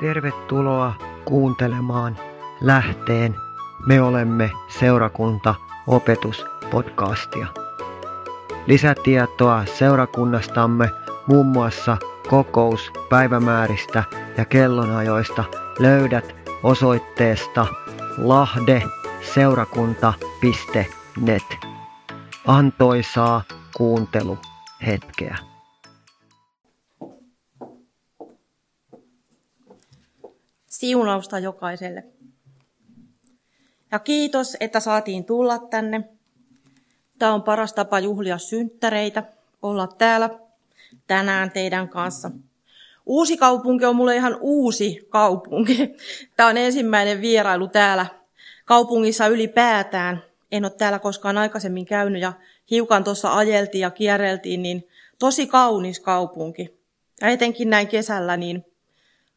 Tervetuloa kuuntelemaan lähteen Me olemme seurakunta opetuspodcastia. Lisätietoa seurakunnastamme muun muassa kokouspäivämääristä ja kellonajoista löydät osoitteesta lahdeseurakunta.net. Antoisaa kuunteluhetkeä. Siunausta jokaiselle. Ja kiitos, että saatiin tulla tänne. Tämä on paras tapa juhlia synttäreitä, olla täällä tänään teidän kanssa. Uusi kaupunki on mulle ihan uusi kaupunki. Tämä on ensimmäinen vierailu täällä kaupungissa ylipäätään. En ole täällä koskaan aikaisemmin käynyt ja hiukan tuossa ajeltiin ja kierreltiin, niin tosi kaunis kaupunki. Ja etenkin näin kesällä, niin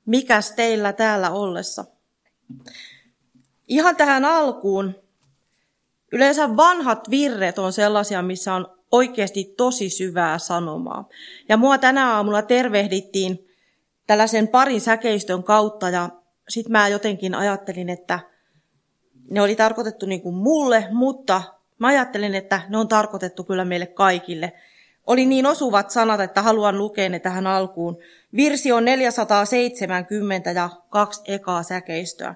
mikäs teillä täällä ollessa? Ihan tähän alkuun. Yleensä vanhat virret on sellaisia, missä on oikeasti tosi syvää sanomaa. Ja mua tänä aamulla tervehdittiin tällaisen parin säkeistön kautta ja sitten mä jotenkin ajattelin, että ne oli tarkoitettu niin kuin mulle, mutta mä ajattelin, että ne on tarkoitettu kyllä meille kaikille. Oli niin osuvat sanat, että haluan lukea ne tähän alkuun. Virsi on 470 ja kaksi ekaa säkeistöä.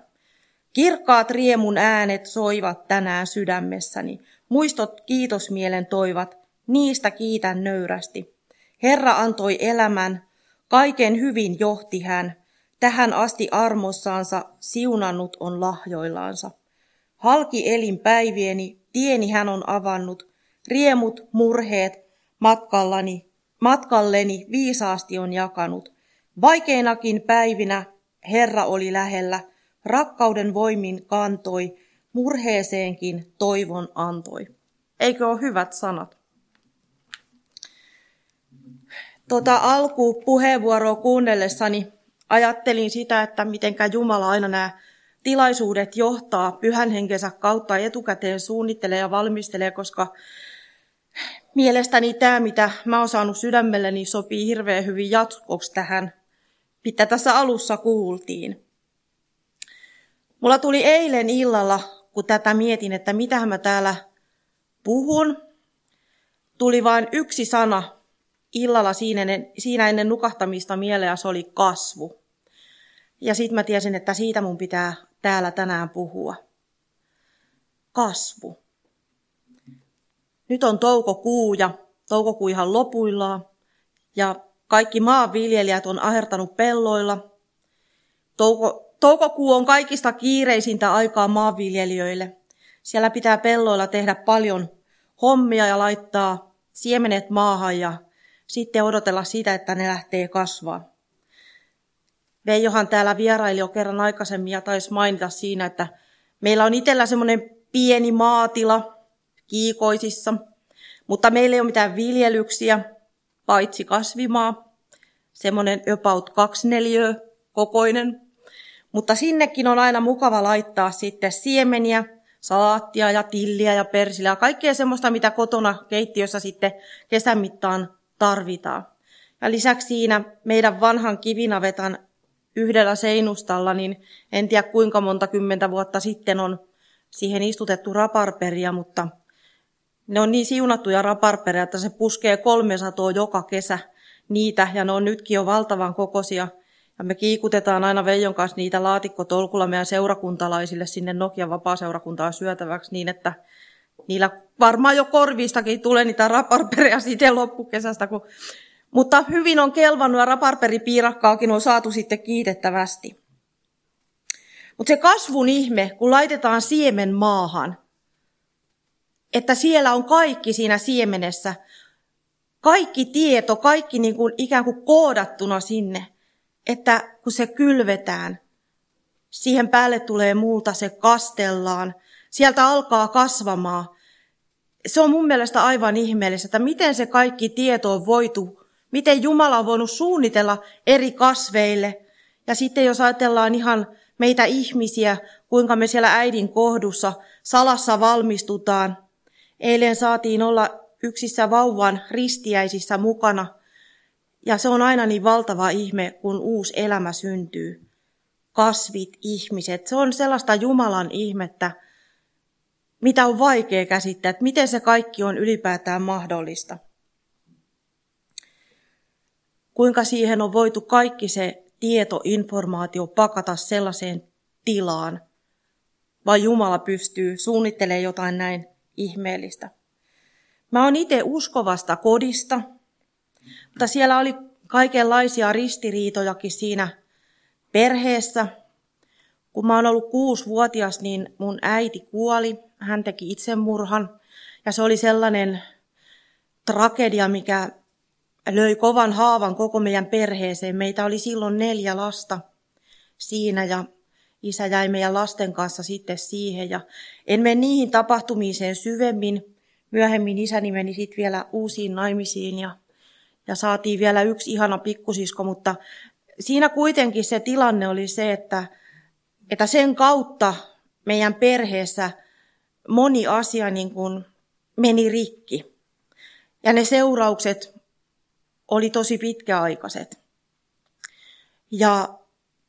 Kirkkaat riemun äänet soivat tänään sydämessäni. Muistot kiitosmielen toivat, niistä kiitän nöyrästi. Herra antoi elämän, kaiken hyvin johti hän, tähän asti armossaansa siunannut on lahjoillansa. Halki elinpäivieni, tieni hän on avannut, riemut, murheet, matkallani, matkalleni viisaasti on jakanut. Vaikeinakin päivinä Herra oli lähellä, rakkauden voimin kantoi, murheeseenkin toivon antoi. Eikö ole hyvät sanat? Tota alkupuheenvuoroa kuunnellessani ajattelin sitä, että mitenkä Jumala aina nämä tilaisuudet johtaa pyhän henkensä kautta etukäteen suunnittelee ja valmistelee, koska mielestäni tämä, mitä mä oon saanut sydämelleni, sopii hirveän hyvin jatkoksi tähän, mitä tässä alussa kuultiin. Mulla tuli eilen illalla, kun tätä mietin, että mitä mä täällä puhun, tuli vain yksi sana illalla siinä ennen, siinä ennen nukahtamista mieleen, ja se oli kasvu. Ja sitten mä tiesin, että siitä mun pitää täällä tänään puhua. Kasvu. Nyt on toukokuu ja toukokuu ihan lopuillaan ja kaikki maanviljelijät on ahertanut pelloilla. Touko, toukokuu on kaikista kiireisintä aikaa maanviljelijöille. Siellä pitää pelloilla tehdä paljon hommia ja laittaa siemenet maahan ja sitten odotella sitä, että ne lähtee kasvaa. Veijohan täällä vieraili jo kerran aikaisemmin ja taisi mainita siinä, että meillä on itsellä semmoinen pieni maatila kiikoisissa, mutta meillä ei ole mitään viljelyksiä, paitsi kasvimaa, semmoinen about kaksi neliöä kokoinen. Mutta sinnekin on aina mukava laittaa sitten siemeniä, salaattia ja tilliä ja persillä ja kaikkea semmoista, mitä kotona keittiössä sitten kesän mittaan tarvitaan. Ja lisäksi siinä meidän vanhan kivinavetan yhdellä seinustalla, niin en tiedä kuinka monta kymmentä vuotta sitten on siihen istutettu raparperia, mutta ne on niin siunattuja raparperia, että se puskee 300 joka kesä niitä, ja ne on nytkin jo valtavan kokoisia. Ja me kiikutetaan aina Veijon kanssa niitä laatikkotolkulla meidän seurakuntalaisille sinne Nokian vapaaseurakuntaan syötäväksi niin, että niillä varmaan jo korvistakin tulee niitä raparperia sitten loppukesästä, kun mutta hyvin on kelvannut ja raparperipiirakkaakin on saatu sitten kiitettävästi. Mutta se kasvun ihme, kun laitetaan siemen maahan, että siellä on kaikki siinä siemenessä, kaikki tieto, kaikki niin kuin ikään kuin koodattuna sinne, että kun se kylvetään, siihen päälle tulee multa, se kastellaan, sieltä alkaa kasvamaan. Se on mun mielestä aivan ihmeellistä, että miten se kaikki tieto on voitu Miten Jumala on voinut suunnitella eri kasveille. Ja sitten jos ajatellaan ihan meitä ihmisiä, kuinka me siellä äidin kohdussa salassa valmistutaan. Eilen saatiin olla yksissä vauvan ristiäisissä mukana. Ja se on aina niin valtava ihme, kun uusi elämä syntyy. kasvit, ihmiset. Se on sellaista Jumalan ihmettä, mitä on vaikea käsittää, että miten se kaikki on ylipäätään mahdollista. Kuinka siihen on voitu kaikki se tieto, informaatio pakata sellaiseen tilaan, vai Jumala pystyy suunnittelemaan jotain näin ihmeellistä. Mä oon itse uskovasta kodista, mutta siellä oli kaikenlaisia ristiriitojakin siinä perheessä. Kun mä oon ollut kuusi-vuotias, niin mun äiti kuoli. Hän teki itsemurhan. Ja se oli sellainen tragedia, mikä löi kovan haavan koko meidän perheeseen. Meitä oli silloin neljä lasta siinä ja isä jäi meidän lasten kanssa sitten siihen. Ja en mene niihin tapahtumiin sen syvemmin. Myöhemmin isäni meni sitten vielä uusiin naimisiin ja, ja saatiin vielä yksi ihana pikkusisko, mutta siinä kuitenkin se tilanne oli se, että, että sen kautta meidän perheessä moni asia niin kuin meni rikki. Ja ne seuraukset oli tosi pitkäaikaiset. Ja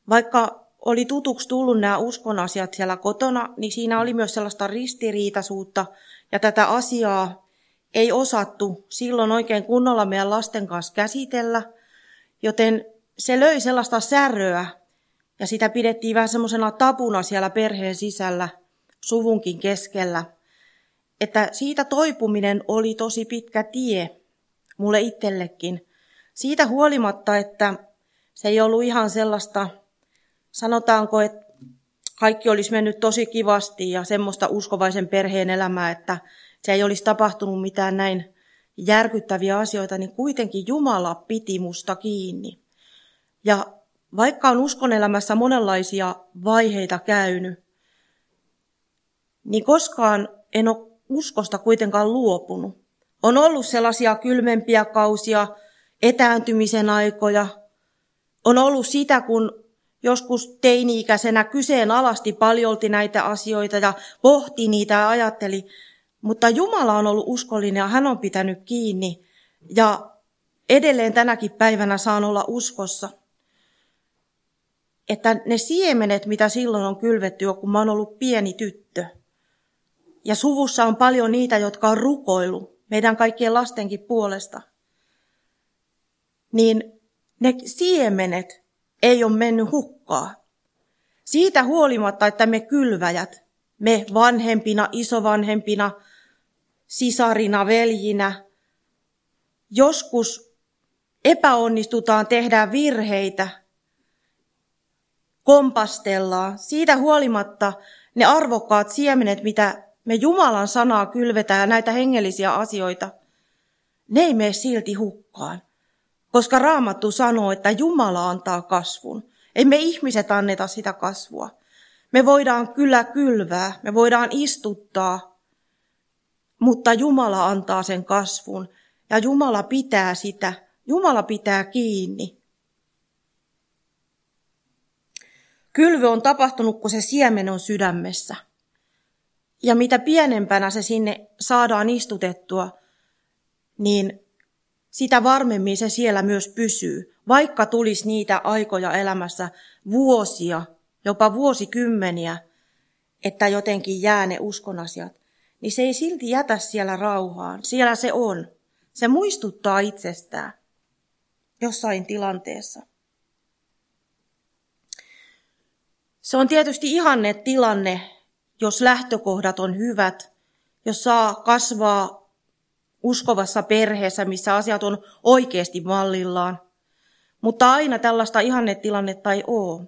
vaikka oli tutuksi tullut nämä uskon asiat siellä kotona, niin siinä oli myös sellaista ristiriitaisuutta, ja tätä asiaa ei osattu silloin oikein kunnolla meidän lasten kanssa käsitellä, joten se löi sellaista säröä, ja sitä pidettiin vähän semmoisena tapuna siellä perheen sisällä, suvunkin keskellä, että siitä toipuminen oli tosi pitkä tie mulle itsellekin. Siitä huolimatta, että se ei ollut ihan sellaista sanotaanko, että kaikki olisi mennyt tosi kivasti ja semmoista uskovaisen perheen elämää, että se ei olisi tapahtunut mitään näin järkyttäviä asioita, niin kuitenkin Jumala piti musta kiinni. Ja vaikka on uskon elämässä monenlaisia vaiheita käynyt, niin koskaan en ole uskosta kuitenkaan luopunut. On ollut sellaisia kylmempiä kausia, etääntymisen aikoja. On ollut sitä, kun joskus teini-ikäisenä kyseenalaisti paljolti näitä asioita ja pohti niitä ja ajatteli, mutta Jumala on ollut uskollinen ja hän on pitänyt kiinni. Ja edelleen tänäkin päivänä saan olla uskossa. Että ne siemenet, mitä silloin on kylvetty, kun mä oon ollut pieni tyttö, ja suvussa on paljon niitä, jotka on rukoillut meidän kaikkien lastenkin puolesta, niin ne siemenet ei ole mennyt hukkaa. Siitä huolimatta, että me kylväjät, me vanhempina, isovanhempina, sisarina, veljinä, joskus epäonnistutaan, tehdään virheitä, kompastellaan. Siitä huolimatta ne arvokkaat siemenet, mitä me Jumalan sanaa kylvetään näitä hengellisiä asioita, ne ei mene silti hukkaan. Koska Raamattu sanoo, että Jumala antaa kasvun. Ei me ihmiset anneta sitä kasvua. Me voidaan kyllä kylvää, me voidaan istuttaa, mutta Jumala antaa sen kasvun ja Jumala pitää sitä, Jumala pitää kiinni. Kylvy on tapahtunut, kun se siemen on sydämessä. Ja mitä pienempänä se sinne saadaan istutettua, niin sitä varmemmin se siellä myös pysyy. Vaikka tulisi niitä aikoja elämässä vuosia, jopa vuosikymmeniä, että jotenkin jää ne uskonasiat, niin se ei silti jätä siellä rauhaan. Siellä se on. Se muistuttaa itsestään jossain tilanteessa. Se on tietysti ihanne tilanne, jos lähtökohdat on hyvät, jos saa kasvaa uskovassa perheessä, missä asiat on oikeasti mallillaan. Mutta aina tällaista ihannetilannetta ei ole.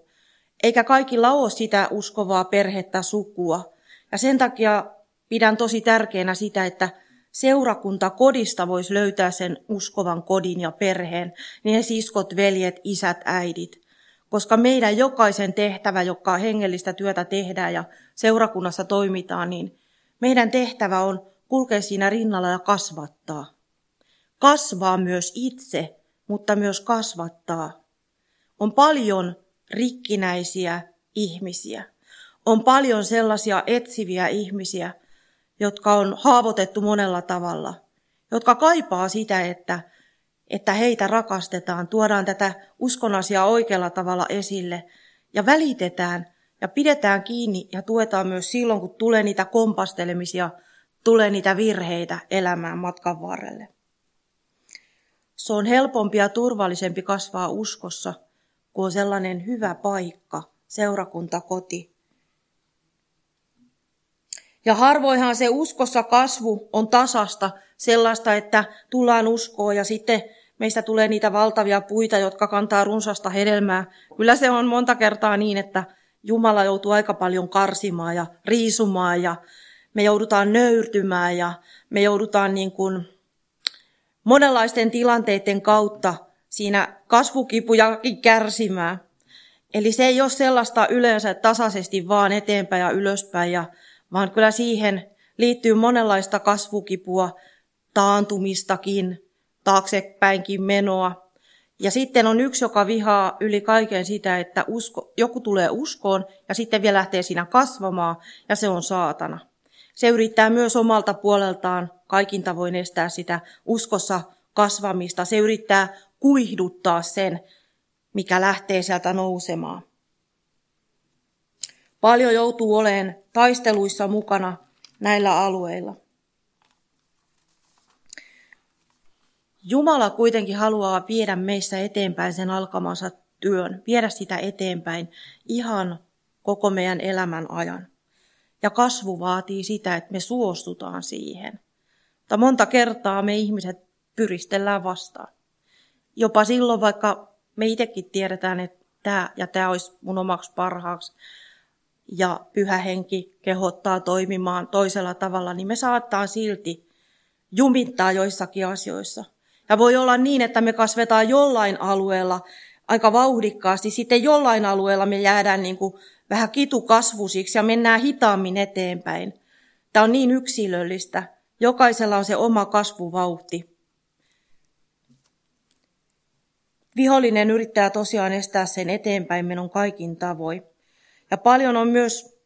Eikä kaikilla ole sitä uskovaa perhettä, sukua. Ja sen takia pidän tosi tärkeänä sitä, että seurakunta kodista voisi löytää sen uskovan kodin ja perheen, niin ne siskot, veljet, isät, äidit. Koska meidän jokaisen tehtävä, joka hengellistä työtä tehdään ja seurakunnassa toimitaan, niin meidän tehtävä on kulkee siinä rinnalla ja kasvattaa. Kasvaa myös itse, mutta myös kasvattaa. On paljon rikkinäisiä ihmisiä. On paljon sellaisia etsiviä ihmisiä, jotka on haavoitettu monella tavalla, jotka kaipaa sitä, että, että heitä rakastetaan, tuodaan tätä uskon asiaa oikealla tavalla esille ja välitetään ja pidetään kiinni ja tuetaan myös silloin, kun tulee niitä kompastelemisia, tulee niitä virheitä elämään matkan varrelle. Se on helpompi ja turvallisempi kasvaa uskossa, kun on sellainen hyvä paikka, seurakunta, koti. Ja harvoinhan se uskossa kasvu on tasasta sellaista, että tullaan uskoon ja sitten meistä tulee niitä valtavia puita, jotka kantaa runsasta hedelmää. Kyllä se on monta kertaa niin, että Jumala joutuu aika paljon karsimaan ja riisumaan ja me joudutaan nöyrtymään ja me joudutaan niin kuin monenlaisten tilanteiden kautta siinä kasvukipujakin kärsimään. Eli se ei ole sellaista yleensä tasaisesti vaan eteenpäin ja ylöspäin, ja, vaan kyllä siihen liittyy monenlaista kasvukipua, taantumistakin, taaksepäinkin menoa. Ja sitten on yksi, joka vihaa yli kaiken sitä, että usko, joku tulee uskoon ja sitten vielä lähtee siinä kasvamaan, ja se on saatana. Se yrittää myös omalta puoleltaan kaikin tavoin estää sitä uskossa kasvamista. Se yrittää kuihduttaa sen, mikä lähtee sieltä nousemaan. Paljon joutuu olemaan taisteluissa mukana näillä alueilla. Jumala kuitenkin haluaa viedä meissä eteenpäin sen alkamansa työn, viedä sitä eteenpäin ihan koko meidän elämän ajan. Ja kasvu vaatii sitä, että me suostutaan siihen. Mutta monta kertaa me ihmiset pyristellään vastaan. Jopa silloin, vaikka me itsekin tiedetään, että tämä ja tämä olisi mun omaksi parhaaksi, ja pyhä henki kehottaa toimimaan toisella tavalla, niin me saattaa silti jumittaa joissakin asioissa. Ja voi olla niin, että me kasvetaan jollain alueella aika vauhdikkaasti, sitten jollain alueella me jäädään niin kuin vähän kitukasvusiksi ja mennään hitaammin eteenpäin. Tämä on niin yksilöllistä. Jokaisella on se oma kasvuvauhti. Vihollinen yrittää tosiaan estää sen eteenpäin menon kaikin tavoin. Ja paljon on myös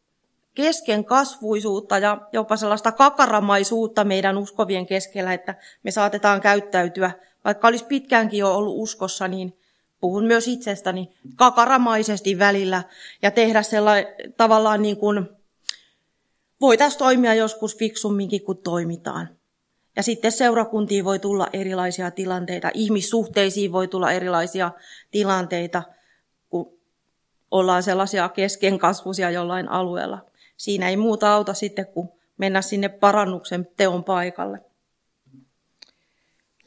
kesken kasvuisuutta ja jopa sellaista kakaramaisuutta meidän uskovien keskellä, että me saatetaan käyttäytyä, vaikka olisi pitkäänkin jo ollut uskossa, niin puhun myös itsestäni, kakaramaisesti välillä ja tehdä sellainen tavallaan niin kuin, voitaisiin toimia joskus fiksumminkin, kun toimitaan. Ja sitten seurakuntiin voi tulla erilaisia tilanteita, ihmissuhteisiin voi tulla erilaisia tilanteita, kun ollaan sellaisia keskenkasvuisia jollain alueella. Siinä ei muuta auta sitten, kuin mennä sinne parannuksen teon paikalle.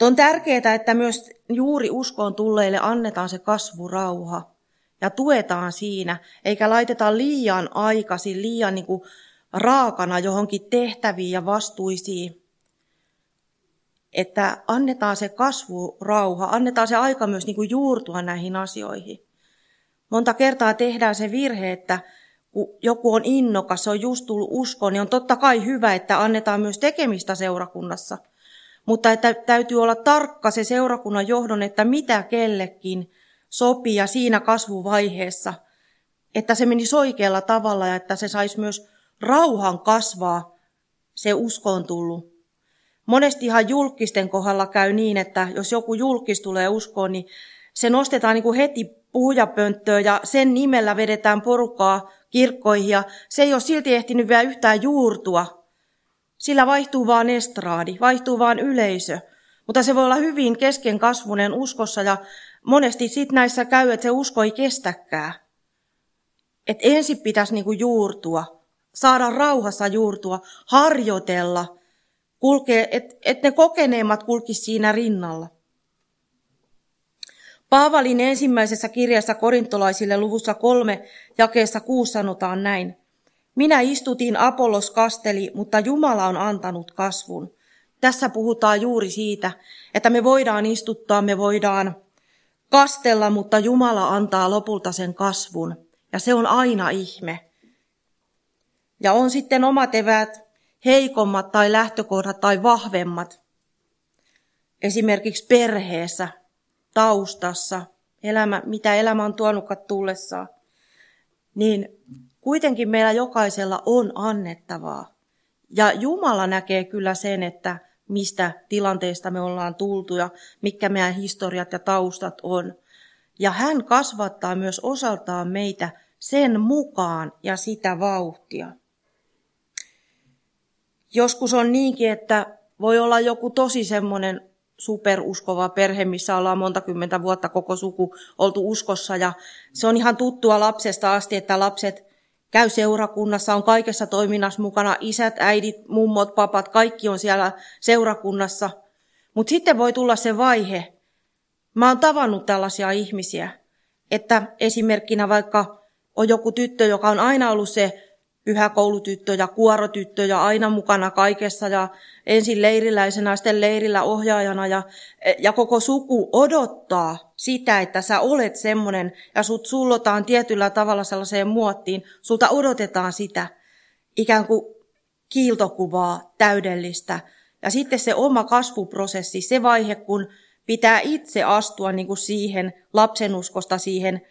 On tärkeää, että myös juuri uskoon tulleille annetaan se kasvurauha ja tuetaan siinä, eikä laiteta liian aikaisin, liian niin kuin raakana johonkin tehtäviin ja vastuisiin. Että annetaan se kasvurauha, annetaan se aika myös niin kuin juurtua näihin asioihin. Monta kertaa tehdään se virhe, että kun joku on innokas, se on just tullut uskoon, niin on totta kai hyvä, että annetaan myös tekemistä seurakunnassa – mutta että täytyy olla tarkka se seurakunnan johdon, että mitä kellekin sopii ja siinä kasvuvaiheessa, että se menisi oikealla tavalla ja että se saisi myös rauhan kasvaa, se uskoon tullut. Monestihan julkisten kohdalla käy niin, että jos joku julkis tulee uskoon, niin se nostetaan niin kuin heti puhujapönttöön ja sen nimellä vedetään porukkaa kirkkoihin ja se ei ole silti ehtinyt vielä yhtään juurtua sillä vaihtuu vaan estraadi, vaihtuu vaan yleisö. Mutta se voi olla hyvin kesken kasvunen uskossa ja monesti sitten näissä käy, että se usko ei kestäkään. Että ensin pitäisi niinku juurtua, saada rauhassa juurtua, harjoitella, kulkee, että et ne kokeneemmat kulkisivat siinä rinnalla. Paavalin ensimmäisessä kirjassa korintolaisille luvussa kolme jakeessa kuusi sanotaan näin. Minä istutin, Apollos kasteli, mutta Jumala on antanut kasvun. Tässä puhutaan juuri siitä, että me voidaan istuttaa, me voidaan kastella, mutta Jumala antaa lopulta sen kasvun. Ja se on aina ihme. Ja on sitten omat eväät heikommat tai lähtökohdat tai vahvemmat. Esimerkiksi perheessä, taustassa, elämä, mitä elämä on tuonutkaan tullessaan. Niin Kuitenkin meillä jokaisella on annettavaa. Ja Jumala näkee kyllä sen, että mistä tilanteesta me ollaan tultu ja mikä meidän historiat ja taustat on. Ja hän kasvattaa myös osaltaan meitä sen mukaan ja sitä vauhtia. Joskus on niinkin, että voi olla joku tosi semmoinen superuskova perhe, missä ollaan monta kymmentä vuotta koko suku oltu uskossa. Ja se on ihan tuttua lapsesta asti, että lapset käy seurakunnassa, on kaikessa toiminnassa mukana, isät, äidit, mummot, papat, kaikki on siellä seurakunnassa. Mutta sitten voi tulla se vaihe, mä oon tavannut tällaisia ihmisiä, että esimerkkinä vaikka on joku tyttö, joka on aina ollut se pyhäkoulutyttö ja kuorotyttö ja aina mukana kaikessa ja ensin leiriläisenä, sitten leirillä ohjaajana ja, ja koko suku odottaa sitä, että sä olet semmoinen ja sut sullotaan tietyllä tavalla sellaiseen muottiin. Sulta odotetaan sitä ikään kuin kiiltokuvaa täydellistä. Ja sitten se oma kasvuprosessi, se vaihe, kun pitää itse astua niin kuin siihen lapsenuskosta siihen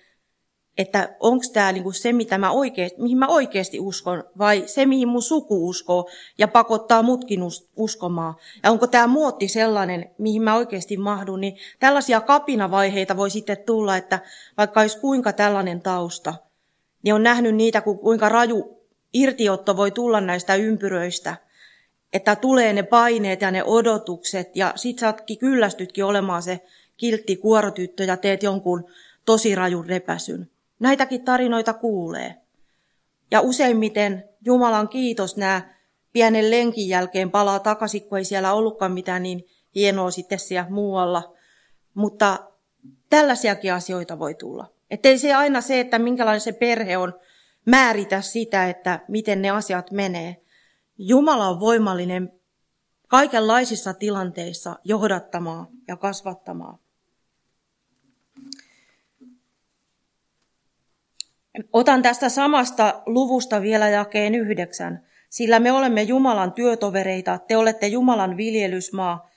että onko tämä niinku se, mitä mä oikeasti, mihin mä oikeasti uskon, vai se, mihin mun suku uskoo ja pakottaa mutkin uskomaan. Ja onko tämä muotti sellainen, mihin mä oikeasti mahdun, niin tällaisia kapinavaiheita voi sitten tulla, että vaikka olisi kuinka tällainen tausta, niin on nähnyt niitä, kuinka raju irtiotto voi tulla näistä ympyröistä, että tulee ne paineet ja ne odotukset, ja sit sä kyllästytkin olemaan se kiltti kuorotyttö ja teet jonkun tosi rajun repäsyn. Näitäkin tarinoita kuulee. Ja useimmiten Jumalan kiitos nämä pienen lenkin jälkeen palaa takaisin, kun ei siellä ollutkaan mitään niin hienoa sitten siellä muualla. Mutta tällaisiakin asioita voi tulla. Että ei se aina se, että minkälainen se perhe on, määritä sitä, että miten ne asiat menee. Jumala on voimallinen kaikenlaisissa tilanteissa johdattamaan ja kasvattamaan. Otan tästä samasta luvusta vielä jakeen yhdeksän. Sillä me olemme Jumalan työtovereita, te olette Jumalan viljelysmaa,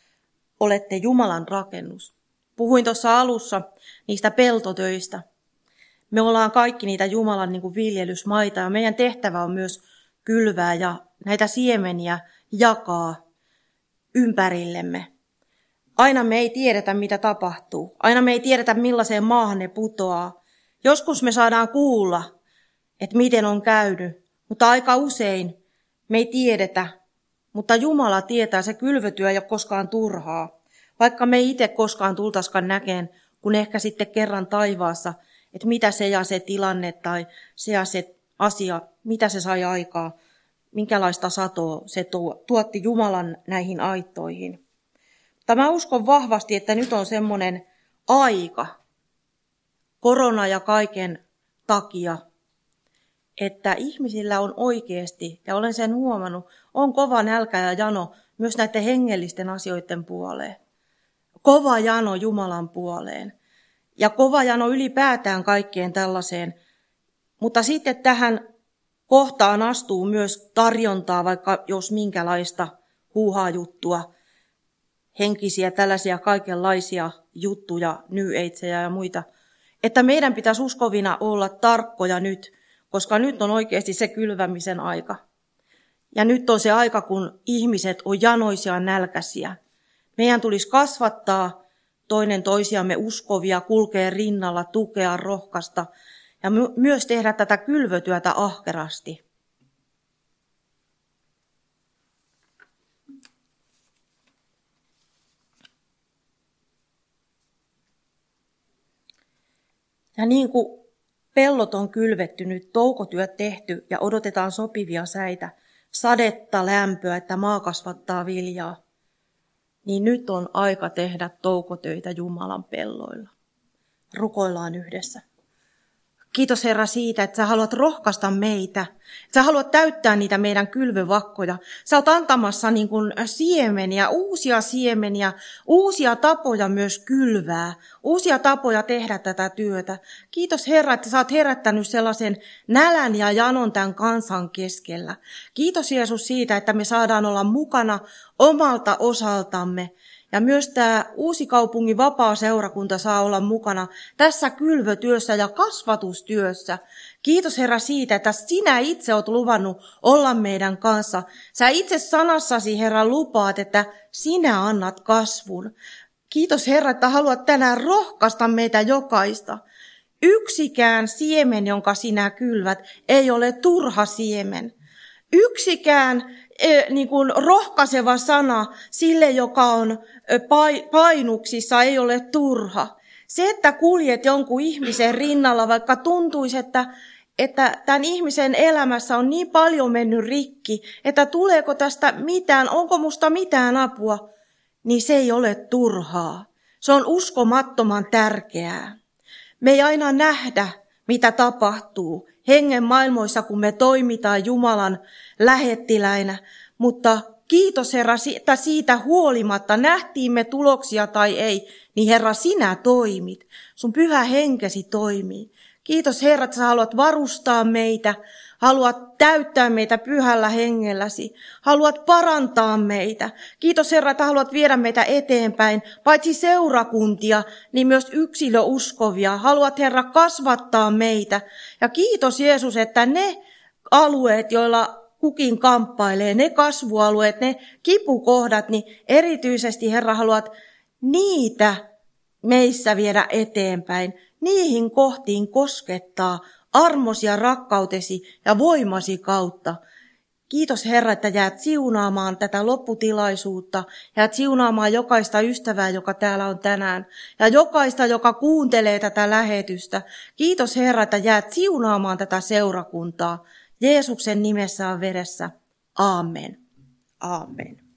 olette Jumalan rakennus. Puhuin tuossa alussa niistä peltotöistä. Me ollaan kaikki niitä Jumalan niin kuin viljelysmaita ja meidän tehtävä on myös kylvää ja näitä siemeniä jakaa ympärillemme. Aina me ei tiedetä, mitä tapahtuu. Aina me ei tiedetä, millaiseen maahan ne putoaa. Joskus me saadaan kuulla, että miten on käynyt, mutta aika usein me ei tiedetä, mutta Jumala tietää, se kylvötyö ei ole koskaan turhaa. Vaikka me itse koskaan tultaskaan näkeen, kun ehkä sitten kerran taivaassa, että mitä se ja se tilanne tai se ja se asia, mitä se sai aikaa, minkälaista satoa se tuotti Jumalan näihin aittoihin. Mutta mä uskon vahvasti, että nyt on semmoinen aika, korona ja kaiken takia, että ihmisillä on oikeasti, ja olen sen huomannut, on kova nälkä ja jano myös näiden hengellisten asioiden puoleen. Kova jano Jumalan puoleen. Ja kova jano ylipäätään kaikkeen tällaiseen. Mutta sitten tähän kohtaan astuu myös tarjontaa, vaikka jos minkälaista huuhaa juttua, henkisiä tällaisia kaikenlaisia juttuja, New ja muita – että meidän pitäisi uskovina olla tarkkoja nyt, koska nyt on oikeasti se kylvämisen aika. Ja nyt on se aika, kun ihmiset on janoisia nälkäisiä. Meidän tulisi kasvattaa toinen toisiamme uskovia, kulkea rinnalla, tukea, rohkasta ja my- myös tehdä tätä kylvötyötä ahkerasti. Ja niin kuin pellot on kylvetty, nyt toukotyöt tehty ja odotetaan sopivia säitä, sadetta, lämpöä, että maa kasvattaa viljaa, niin nyt on aika tehdä toukotöitä Jumalan pelloilla. Rukoillaan yhdessä. Kiitos Herra siitä, että sä haluat rohkaista meitä. Sä haluat täyttää niitä meidän kylvövakkoja. Sä oot antamassa niin kuin siemeniä, uusia siemeniä, uusia tapoja myös kylvää, uusia tapoja tehdä tätä työtä. Kiitos Herra, että sä oot herättänyt sellaisen nälän ja janon tämän kansan keskellä. Kiitos Jeesus siitä, että me saadaan olla mukana omalta osaltamme ja myös tämä uusi kaupungin vapaa seurakunta saa olla mukana tässä kylvötyössä ja kasvatustyössä. Kiitos Herra siitä, että sinä itse olet luvannut olla meidän kanssa. Sä itse sanassasi Herra lupaat, että sinä annat kasvun. Kiitos Herra, että haluat tänään rohkaista meitä jokaista. yksikään siemen, jonka sinä kylvät, ei ole turha siemen. Yksikään niin kuin rohkaiseva sana sille, joka on painuksissa, ei ole turha. Se, että kuljet jonkun ihmisen rinnalla, vaikka tuntuisi, että, että tämän ihmisen elämässä on niin paljon mennyt rikki, että tuleeko tästä mitään, onko musta mitään apua, niin se ei ole turhaa. Se on uskomattoman tärkeää. Me ei aina nähdä, mitä tapahtuu hengen maailmoissa, kun me toimitaan Jumalan lähettiläinä, mutta kiitos Herra, että siitä huolimatta, nähtiin me tuloksia tai ei, niin Herra, sinä toimit. Sun pyhä henkesi toimii. Kiitos Herra, että sä haluat varustaa meitä, haluat täyttää meitä pyhällä hengelläsi, haluat parantaa meitä. Kiitos Herra, että haluat viedä meitä eteenpäin, paitsi seurakuntia, niin myös yksilöuskovia. Haluat Herra kasvattaa meitä. Ja kiitos Jeesus, että ne alueet, joilla kukin kamppailee, ne kasvualueet, ne kipukohdat, niin erityisesti Herra haluat niitä meissä viedä eteenpäin, niihin kohtiin koskettaa armos ja rakkautesi ja voimasi kautta. Kiitos Herra, että jäät siunaamaan tätä lopputilaisuutta, ja siunaamaan jokaista ystävää, joka täällä on tänään, ja jokaista, joka kuuntelee tätä lähetystä. Kiitos Herra, että jäät siunaamaan tätä seurakuntaa. Jeesuksen nimessä on veressä. Amen. Amen.